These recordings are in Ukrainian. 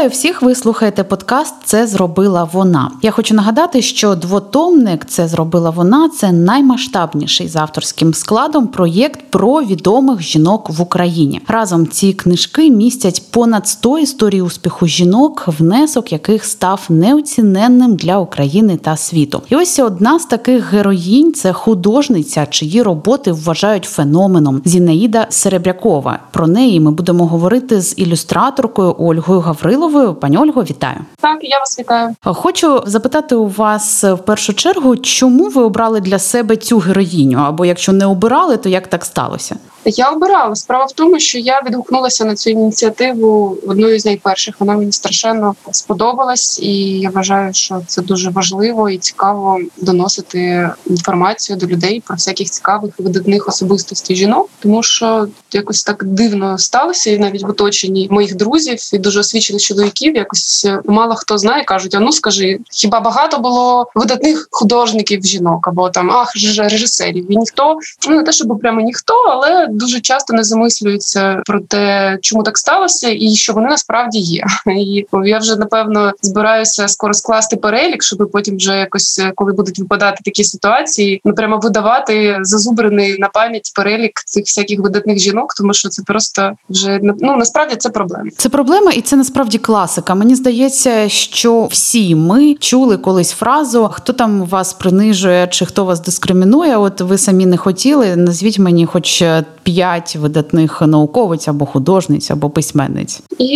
Вітаю всіх! Ви слухаєте подкаст Це зробила вона. Я хочу нагадати, що двотомник це зробила вона. Це наймасштабніший з авторським складом проєкт про відомих жінок в Україні. Разом ці книжки містять понад 100 історій успіху жінок, внесок яких став неоціненним для України та світу. І ось одна з таких героїнь це художниця, чиї роботи вважають феноменом Зінаїда Серебрякова. Про неї ми будемо говорити з ілюстраторкою Ольгою Гавриловою. Пані Ольго, вітаю. Так, я вас вітаю. Хочу запитати у вас в першу чергу, чому ви обрали для себе цю героїню? Або якщо не обирали, то як так сталося? Я обирала справа в тому, що я відгукнулася на цю ініціативу одною з найперших. Вона мені страшенно сподобалась, і я вважаю, що це дуже важливо і цікаво доносити інформацію до людей про всяких цікавих видатних особистостей жінок, тому що якось так дивно сталося, і навіть в оточенні моїх друзів і дуже освічених чоловіків, якось мало хто знає, кажуть: а ну скажи, хіба багато було видатних художників жінок або там ах режисерів? І ніхто ну не те, щоб прямо ніхто, але дуже часто не замислюються про те, чому так сталося, і що вони насправді є. І я вже напевно збираюся скоро скласти перелік, щоб потім вже якось, коли будуть випадати такі ситуації, ну прямо видавати зазубрений на пам'ять перелік цих всяких видатних жінок, тому що це просто вже ну насправді це проблема. Це проблема, і це насправді класика. Мені здається, що всі ми чули колись фразу, хто там вас принижує чи хто вас дискримінує. От ви самі не хотіли. Назвіть мені, хоч п'ять видатних науковиць або художниць, або письменниць. І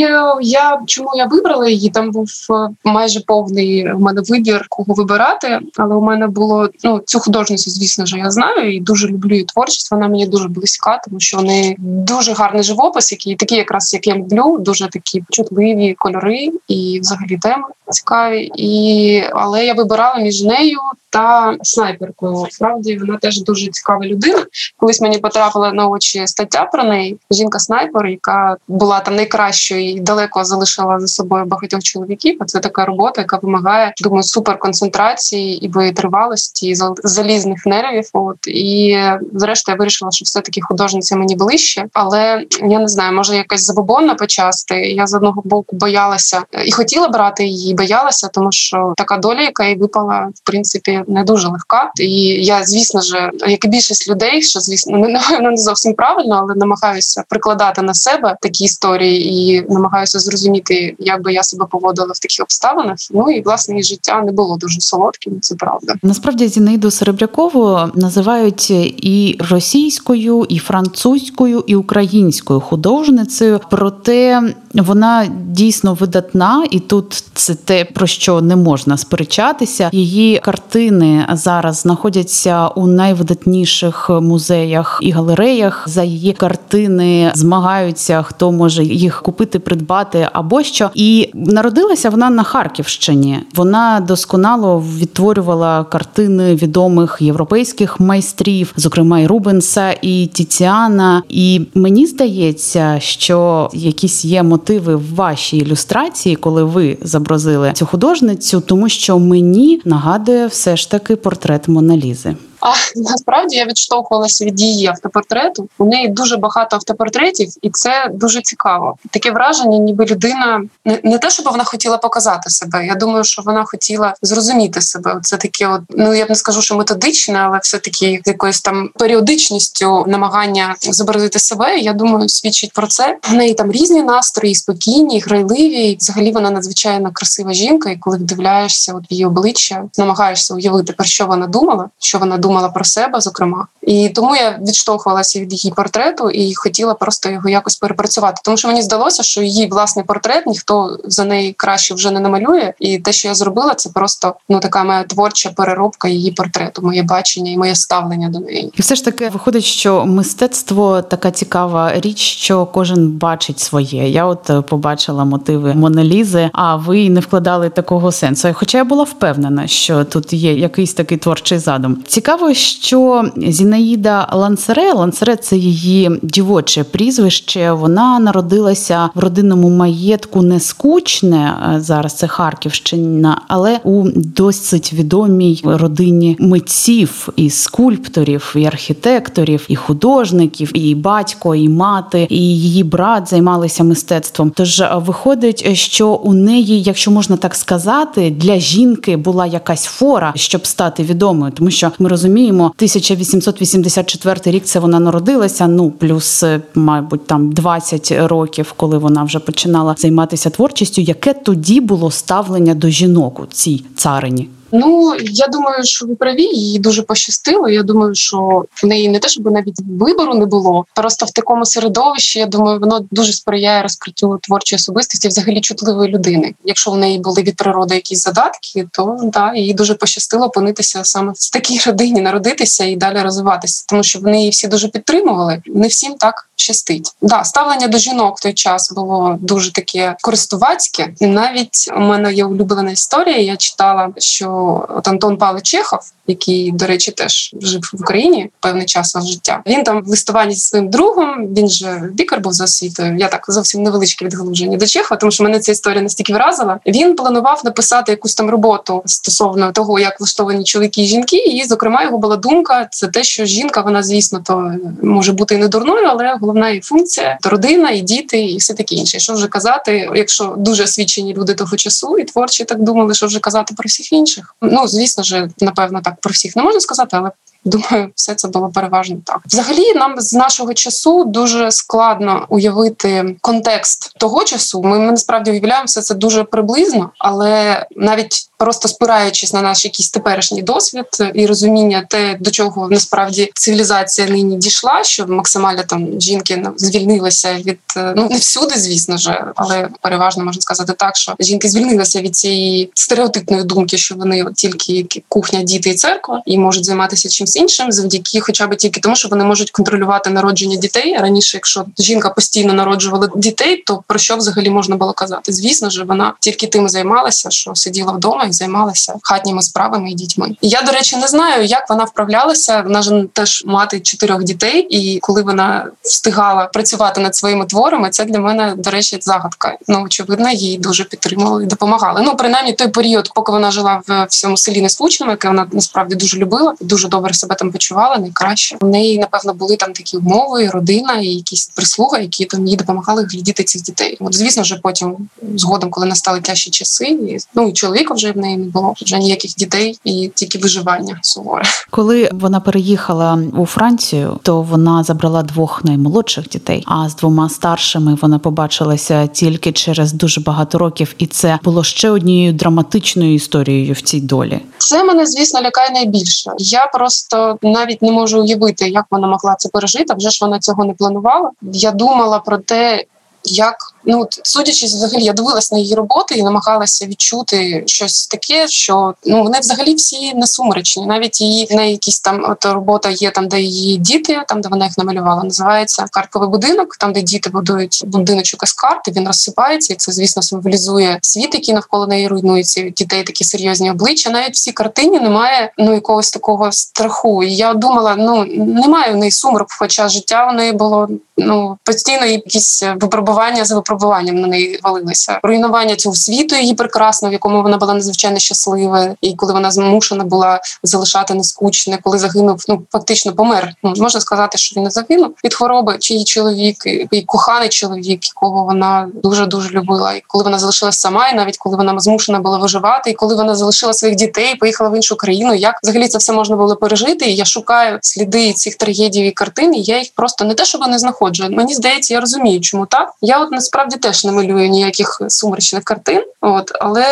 я чому я вибрала її? Там був е, майже повний в мене вибір, кого вибирати. Але у мене було ну цю художницю, звісно ж, я знаю і дуже люблю її творчість. Вона мені дуже близька, тому що вони дуже гарний живопис, який такий, якраз як я люблю, дуже такі чутливі кольори і взагалі теми цікаві. І але я вибирала між нею та снайперкою. Справді вона теж дуже цікава людина. Колись мені потрапила на очі стаття про неї. Жінка-снайпер, яка була там найкращою і далеко залишила за собою багатьох чоловіків. Це така робота, яка вимагає думаю, суперконцентрації і витривалості, залізних нервів. От і зрештою я вирішила, що все таки художниця мені ближче, але я не знаю, може якась забобонна почасти. Я з одного боку боялася і хотіла брати її, боялася, тому що така доля, яка їй випала, в принципі, не дуже легка. І я, звісно ж, як і більшість людей, що звісно не не зовсім правильно, але намагаюся прикладати на себе такі історії і намагаюся зрозуміти, як би я себе поводила в таких обставинах. Ну і власне і життя не було дуже солодким. Це правда. Насправді Зінаїду Серебрякову називають і російською, і французькою, і українською художницею. Проте вона дійсно видатна, і тут це те про що не можна сперечатися. Її картини зараз знаходяться у найвидатніших музеях і галереях. За її картини змагаються, хто може їх купити, придбати або що. І народилася вона на Харківщині. Вона досконало відтворювала картини відомих європейських майстрів, зокрема і Рубенса, і Тіціана. І мені здається, що якісь є мотиви в вашій ілюстрації, коли ви зобразили цю художницю, тому що мені нагадує все ж таки портрет Моналізи. А насправді я відштовхувалася від її автопортрету. У неї дуже багато автопортретів, і це дуже цікаво. Таке враження, ніби людина не, те, щоб вона хотіла показати себе. Я думаю, що вона хотіла зрозуміти себе. Це таке, от ну я б не скажу, що методичне, але все таки якоюсь там періодичністю намагання зобразити себе. Я думаю, свідчить про це. У неї там різні настрої, спокійні, грайливі. І Взагалі вона надзвичайно красива жінка. І коли вдивляєшся от в її обличчя, намагаєшся уявити про що вона думала, що вона думала думала про себе, зокрема, і тому я відштовхувалася від її портрету і хотіла просто його якось перепрацювати. Тому що мені здалося, що її власний портрет ніхто за неї краще вже не намалює. І те, що я зробила, це просто ну така моя творча переробка її портрету, моє бачення і моє ставлення до неї. І все ж таки виходить, що мистецтво така цікава річ, що кожен бачить своє. Я от е, побачила мотиви Моналізи, а ви не вкладали такого сенсу. Хоча я була впевнена, що тут є якийсь такий творчий задум. Цікаво Цікаво, що Зінаїда Лансере, Лансере це її дівоче прізвище. Вона народилася в родинному маєтку Нескучне. Е, зараз це Харківщина, але у досить відомій родині митців і скульпторів, і архітекторів, і художників, і батько, і мати, і її брат займалися мистецтвом. Тож е, виходить, що у неї, якщо можна так сказати, для жінки була якась фора, щоб стати відомою, тому що ми розуміємо, 1884 рік це вона народилася. Ну плюс, е, мабуть, там 20 років, коли вона вже починала займатися творчістю. Яке тоді було ставлення до жінок у цій царині? Ну я думаю, що ви праві їй дуже пощастило. Я думаю, що в неї не те, щоб навіть вибору не було. Просто в такому середовищі я думаю, воно дуже сприяє розкриттю творчої особистості, взагалі чутливої людини. Якщо в неї були від природи якісь задатки, то да їй дуже пощастило опинитися саме в такій родині, народитися і далі розвиватися, тому що вони її всі дуже підтримували. Не всім так щастить. Да, ставлення до жінок в той час було дуже таке користувацьке, і навіть у мене є улюблена історія. Я читала, що от Антон Павлович Чехов, який, до речі, теж жив в Україні певний час життя. Він там в листуванні зі своїм другом. Він же лікар був за освітою. Я так зовсім невеличке відгалуження до Чехова, тому що мене ця історія настільки вразила. Він планував написати якусь там роботу стосовно того, як влаштовані чоловіки і жінки. І, зокрема, його була думка: це те, що жінка, вона, звісно, то може бути і не дурною, але головна її функція то родина, і діти, і все таке інше. Що вже казати, якщо дуже освічені люди того часу і творчі так думали, що вже казати про всіх інших. Ну звісно ж, напевно, так про всіх не можна сказати, але Думаю, все це було переважно так. Взагалі, нам з нашого часу дуже складно уявити контекст того часу. Ми, ми насправді уявляємо все це дуже приблизно, але навіть просто спираючись на наш якийсь теперішній досвід і розуміння, те до чого насправді цивілізація нині дійшла, що максимально там жінки звільнилися від ну не всюди, звісно ж, але переважно можна сказати так, що жінки звільнилися від цієї стереотипної думки, що вони тільки кухня, діти і церква, і можуть займатися чимось іншим, завдяки, хоча б тільки тому, що вони можуть контролювати народження дітей. Раніше, якщо жінка постійно народжувала дітей, то про що взагалі можна було казати? Звісно ж, вона тільки тим займалася, що сиділа вдома і займалася хатніми справами і дітьми. Я, до речі, не знаю, як вона вправлялася. Вона ж теж мати чотирьох дітей, і коли вона встигала працювати над своїми творами, це для мене, до речі, загадка. Ну очевидно, їй дуже підтримували і допомагали. Ну принаймні той період, поки вона жила в всьому селі Неслучному, яке вона насправді дуже любила, дуже добре себе там почувала найкраще. У неї напевно були там такі умови, родина і якісь прислуга, які там їй допомагали глядіти цих дітей. От звісно, вже потім згодом, коли настали тяжчі часи, і ну і чоловіка вже в неї не було вже ніяких дітей, і тільки виживання суворе. Коли вона переїхала у Францію, то вона забрала двох наймолодших дітей. А з двома старшими вона побачилася тільки через дуже багато років, і це було ще однією драматичною історією в цій долі. Це мене звісно лякає найбільше. Я просто навіть не можу уявити, як вона могла це пережити. Вже ж вона цього не планувала. Я думала про те, як ну судячи взагалі, я дивилась на її роботи і намагалася відчути щось таке, що ну вони взагалі всі не сумеречні. Навіть її в неї якісь там от робота є там, де її діти, там де вона їх намалювала, називається картковий будинок, там де діти будують будиночок із карти. Він розсипається, і це звісно символізує світ, який навколо неї руйнується. Дітей такі серйозні обличчя. Навіть всі картині немає ну якогось такого страху. І я думала, ну немає в неї сумрак, хоча життя в неї було ну постійно якісь випробування за випробуванням на неї валилися. Руйнування цього світу її прекрасно, в якому вона була надзвичайно щаслива, і коли вона змушена була залишати нескучне, коли загинув, ну фактично помер. Ну можна сказати, що він не загинув від хвороби, чи її чоловік, і коханий чоловік, якого вона дуже дуже любила. І коли вона залишилась сама, і навіть коли вона змушена була виживати, і коли вона залишила своїх дітей, поїхала в іншу країну. Як взагалі це все можна було пережити? І я шукаю сліди цих трагедій і картин, і я їх просто не те, щоб не знаходжу. Мені здається, я розумію, чому так. Я от насправді теж не малюю ніяких сумеречних картин. От але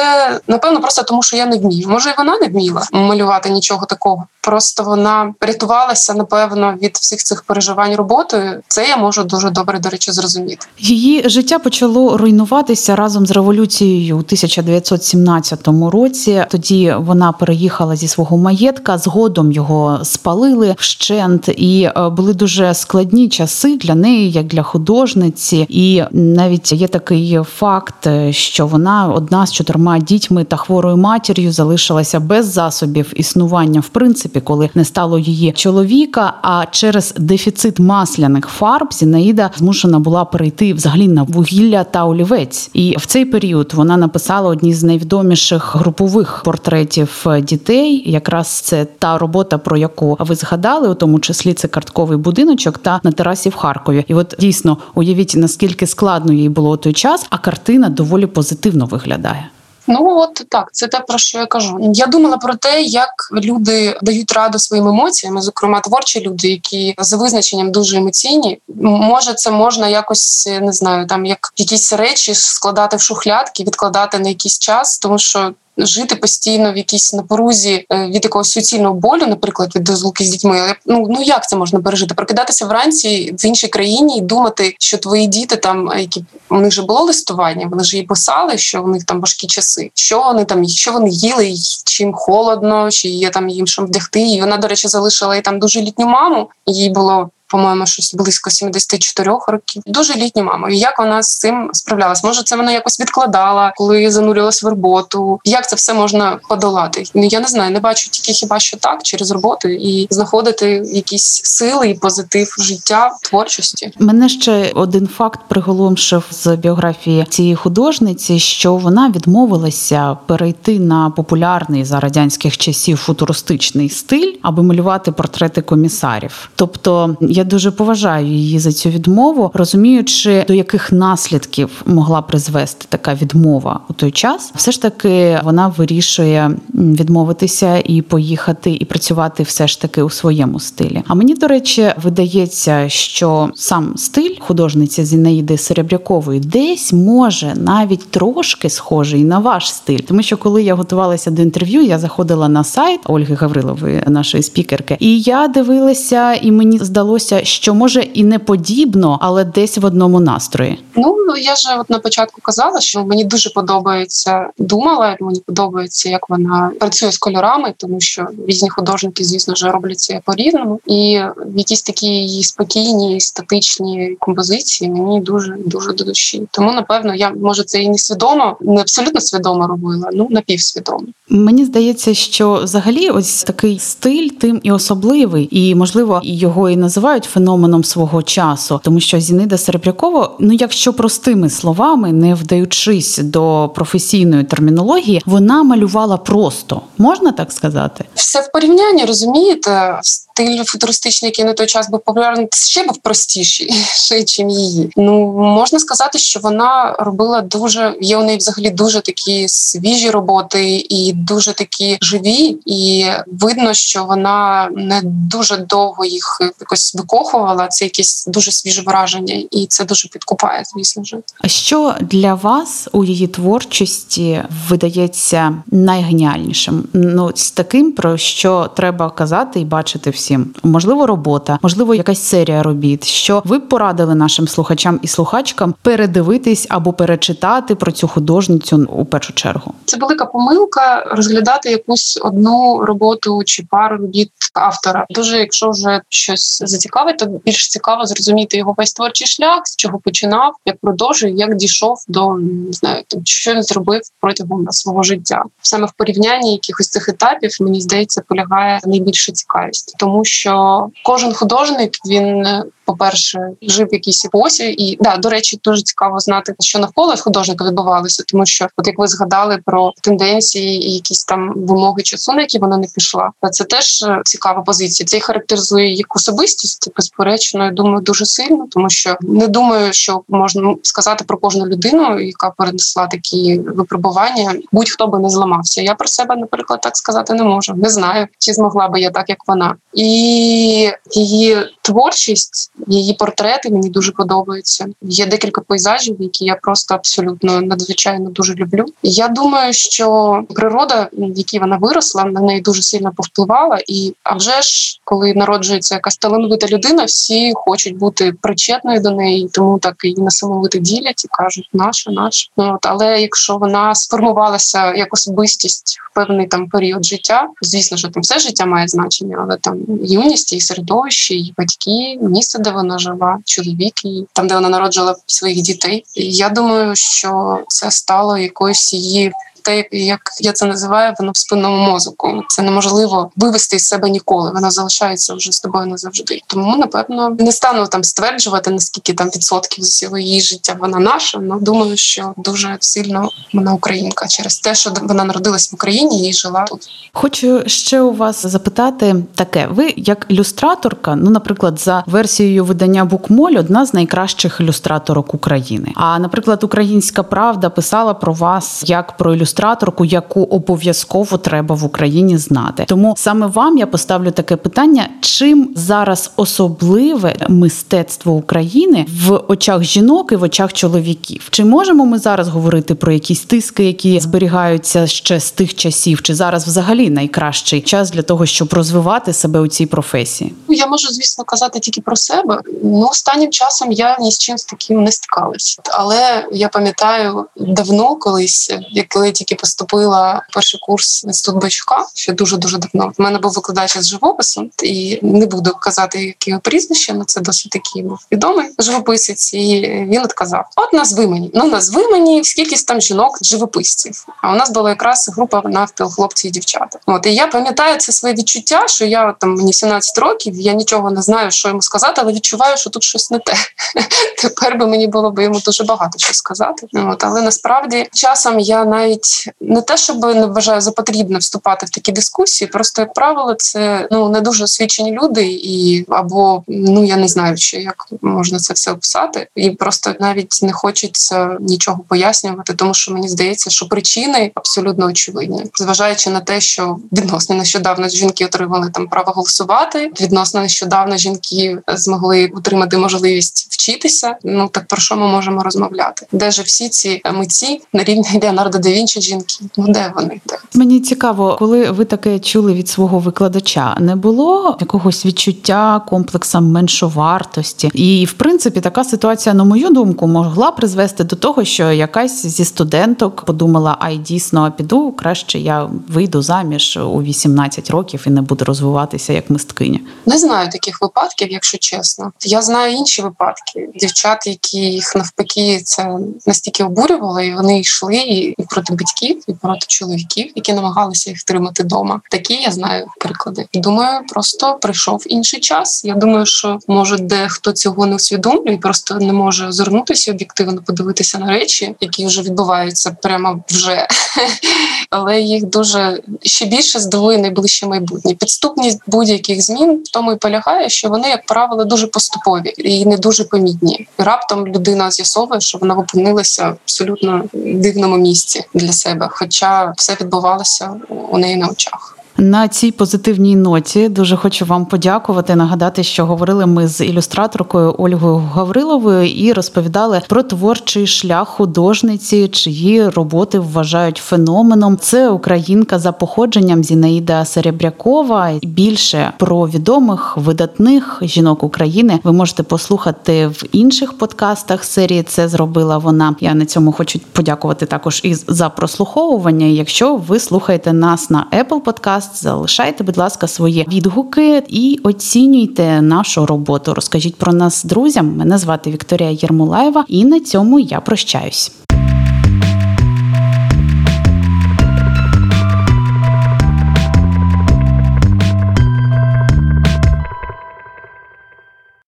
напевно, просто тому, що я не вмію. Може, і вона не вміла малювати нічого такого. Просто вона рятувалася, напевно, від всіх цих переживань роботою. Це я можу дуже добре, до речі, зрозуміти. Її життя почало руйнуватися разом з революцією у 1917 році. Тоді вона переїхала зі свого маєтка. Згодом його спалили вщент, і е, були дуже складні часи для неї, як для художниці, і навіть навіть є такий факт, що вона одна з чотирма дітьми та хворою матір'ю залишилася без засобів існування, в принципі, коли не стало її чоловіка. А через дефіцит масляних фарб Зінаїда змушена була перейти взагалі на вугілля та олівець. І в цей період вона написала одні з найвідоміших групових портретів дітей. Якраз це та робота, про яку ви згадали, у тому числі це картковий будиночок та на терасі в Харкові. І от дійсно уявіть наскільки складно їй було у той час, а картина доволі позитивно виглядає. Ну от так, це те про що я кажу. Я думала про те, як люди дають раду своїм емоціям, зокрема творчі люди, які за визначенням дуже емоційні. Може, це можна якось не знаю, там як якісь речі складати в шухлядки, відкладати на якийсь час, тому що жити постійно в якійсь напорузі е, від якогось суцільного болю, наприклад, від розлуки з дітьми. Ну ну як це можна пережити? Прокидатися вранці в іншій країні і думати, що твої діти там, які у них вже було листування, вони ж її писали, що у них там важкі часи. Що вони там, що вони їли, чим холодно, чи є там їм що вдягти. І вона, до речі, залишила і там дуже літню маму. Їй було по-моєму, щось близько 74 років. Дуже літня мама. І як вона з цим справлялась? Може, це вона якось відкладала, коли занурювалась в роботу. Як це все можна подолати? Ну я не знаю, не бачу тільки хіба що так через роботу і знаходити якісь сили і позитив життя творчості. Мене ще один факт приголомшив з біографії цієї художниці, що вона відмовилася перейти на популярний за радянських часів футуристичний стиль, аби малювати портрети комісарів. Тобто я я дуже поважаю її за цю відмову, розуміючи, до яких наслідків могла призвести така відмова у той час, все ж таки вона вирішує відмовитися і поїхати і працювати все ж таки у своєму стилі. А мені, до речі, видається, що сам стиль художниці Зінаїди Серебрякової десь може навіть трошки схожий на ваш стиль, тому що коли я готувалася до інтерв'ю, я заходила на сайт Ольги Гаврилової, нашої спікерки, і я дивилася, і мені здалося здалося, що може і не подібно, але десь в одному настрої. Ну я ж от на початку казала, що мені дуже подобається. Думала, мені подобається, як вона працює з кольорами, тому що різні художники, звісно ж, роблять це по різному, і якісь такі її спокійні, статичні композиції мені дуже дуже до душі. Тому напевно я може це і не свідомо, не абсолютно свідомо робила, ну напівсвідомо. Мені здається, що взагалі ось такий стиль тим і особливий, і можливо його і називають називають феноменом свого часу, тому що Зінида Серебрякова, ну якщо простими словами, не вдаючись до професійної термінології, вона малювала просто. Можна так сказати? Все в порівнянні розумієте стиль футуристичний, який на той час був популярний, ще був простіший, ніж її. Ну можна сказати, що вона робила дуже є у неї взагалі дуже такі свіжі роботи і дуже такі живі, і видно, що вона не дуже довго їх якось викохувала. Це якесь дуже свіже враження, і це дуже підкупає. Звісно ж. Що для вас у її творчості видається найгеніальнішим? Ну з таким про що треба казати і бачити в всім. Можливо, робота, можливо, якась серія робіт. Що ви б порадили нашим слухачам і слухачкам передивитись або перечитати про цю художницю у першу чергу? Це велика помилка розглядати якусь одну роботу чи пару робіт автора. Дуже, якщо вже щось зацікавить, то більш цікаво зрозуміти його весь творчий шлях, з чого починав, як продовжує, як дійшов до не знаю, там що він зробив протягом свого життя. Саме в порівнянні якихось цих етапів мені здається полягає найбільша цікавість, тому що кожен художник він по-перше, жив в якійсь епосі. І да, до речі, дуже цікаво знати, що навколо художника відбувалося, тому що, от як ви згадали про тенденції і якісь там вимоги часу, на які вона не пішла, це теж е, цікава позиція. Це характеризує як особистість, безперечно, я думаю, дуже сильно, тому що не думаю, що можна сказати про кожну людину, яка перенесла такі випробування. Будь-хто би не зламався. Я про себе, наприклад, так сказати не можу. Не знаю, чи змогла би я так, як вона, і її творчість її портрети мені дуже подобаються. Є декілька пейзажів, які я просто абсолютно надзвичайно дуже люблю. Я думаю, що природа, в якій вона виросла, на неї дуже сильно повпливала. І а вже ж, коли народжується якась талановита людина, всі хочуть бути причетною до неї, тому так і несамовито ділять і кажуть, наша, наша. Ну, от, але якщо вона сформувалася як особистість в певний там період життя, звісно, що там все життя має значення, але там юність і середовище, і батьки, місце де вона жила, чоловік і там, де вона народжувала своїх дітей. І Я думаю, що це стало якоюсь її те, як я це називаю, воно в спинному мозку. Це неможливо вивести із себе ніколи. Вона залишається вже з тобою назавжди. Тому напевно не стану там стверджувати наскільки там відсотків з її життя вона наша. але думаю, що дуже сильно вона українка через те, що вона народилась в Україні і жила тут. Хочу ще у вас запитати таке: ви як ілюстраторка, ну, наприклад, за версією видання Букмоль, одна з найкращих ілюстраторок України. А наприклад, Українська Правда писала про вас як про ілюстраторку ілюстраторку, яку обов'язково треба в Україні знати. Тому саме вам я поставлю таке питання: чим зараз особливе мистецтво України в очах жінок і в очах чоловіків? Чи можемо ми зараз говорити про якісь тиски, які зберігаються ще з тих часів? Чи зараз взагалі найкращий час для того, щоб розвивати себе у цій професії? Ну, я можу, звісно, казати тільки про себе. Ну останнім часом я ні з чим з таким не стикалась, але я пам'ятаю давно колись, як коли тільки поступила перший курс в інститут Бойчука, ще дуже дуже давно. У мене був викладач з живопису, і не буду казати, яке його прізвище, але це досить такий був відомий живописець. І він от казав: От назви мені, ну назви мені скількись там жінок живописців. А у нас була якраз група навпіл хлопці і дівчата. От і я пам'ятаю це своє відчуття, що я там мені 17 років, я нічого не знаю, що йому сказати, але відчуваю, що тут щось не те. Тепер би мені було б йому дуже багато що сказати. От але насправді часом я навіть не те, щоб не вважаю за потрібне вступати в такі дискусії, просто як правило, це ну не дуже освічені люди, і або ну я не знаю, чи як можна це все описати, і просто навіть не хочеться нічого пояснювати, тому що мені здається, що причини абсолютно очевидні, зважаючи на те, що відносно нещодавно жінки отримали там право голосувати, відносно нещодавно жінки змогли отримати можливість вчитися. Ну так про що ми можемо розмовляти? Де ж всі ці митці на рівні Леонардо да Вінчі жінки. Ну де вони? Де? Мені цікаво, коли ви таке чули від свого викладача, не було якогось відчуття комплекса меншовартості, і в принципі така ситуація, на мою думку, могла призвести до того, що якась зі студенток подумала: ай дійсно піду краще я вийду заміж у 18 років і не буду розвиватися як мисткиня. Не знаю таких випадків, якщо чесно. Я знаю інші випадки дівчат, які їх навпаки це настільки обурювало, і вони йшли і проти батьків і проти чоловіків, які намагалися їх тримати вдома. Такі я знаю приклади. Думаю, просто прийшов інший час. Я думаю, що може дехто цього не усвідомлює, просто не може озирнутися об'єктивно, подивитися на речі, які вже відбуваються прямо вже. Але їх дуже ще більше здивує найближче майбутнє. Підступність будь-яких змін в тому і полягає, що вони, як правило, дуже поступові і не дуже помітні. Раптом людина з'ясовує, що вона опинилася в абсолютно дивному місці для себе, хоча все відбувалося у неї на очах. На цій позитивній ноті дуже хочу вам подякувати. Нагадати, що говорили ми з ілюстраторкою Ольгою Гавриловою і розповідали про творчий шлях художниці, чиї роботи вважають феноменом. Це українка за походженням Зінаїда Серебрякова. Більше про відомих видатних жінок України ви можете послухати в інших подкастах серії. Це зробила вона. Я на цьому хочу подякувати також і за прослуховування. Якщо ви слухаєте нас на Apple Podcast, залишайте, будь ласка, свої відгуки і оцінюйте нашу роботу. Розкажіть про нас друзям. Мене звати Вікторія Єрмолаєва, і на цьому я прощаюсь.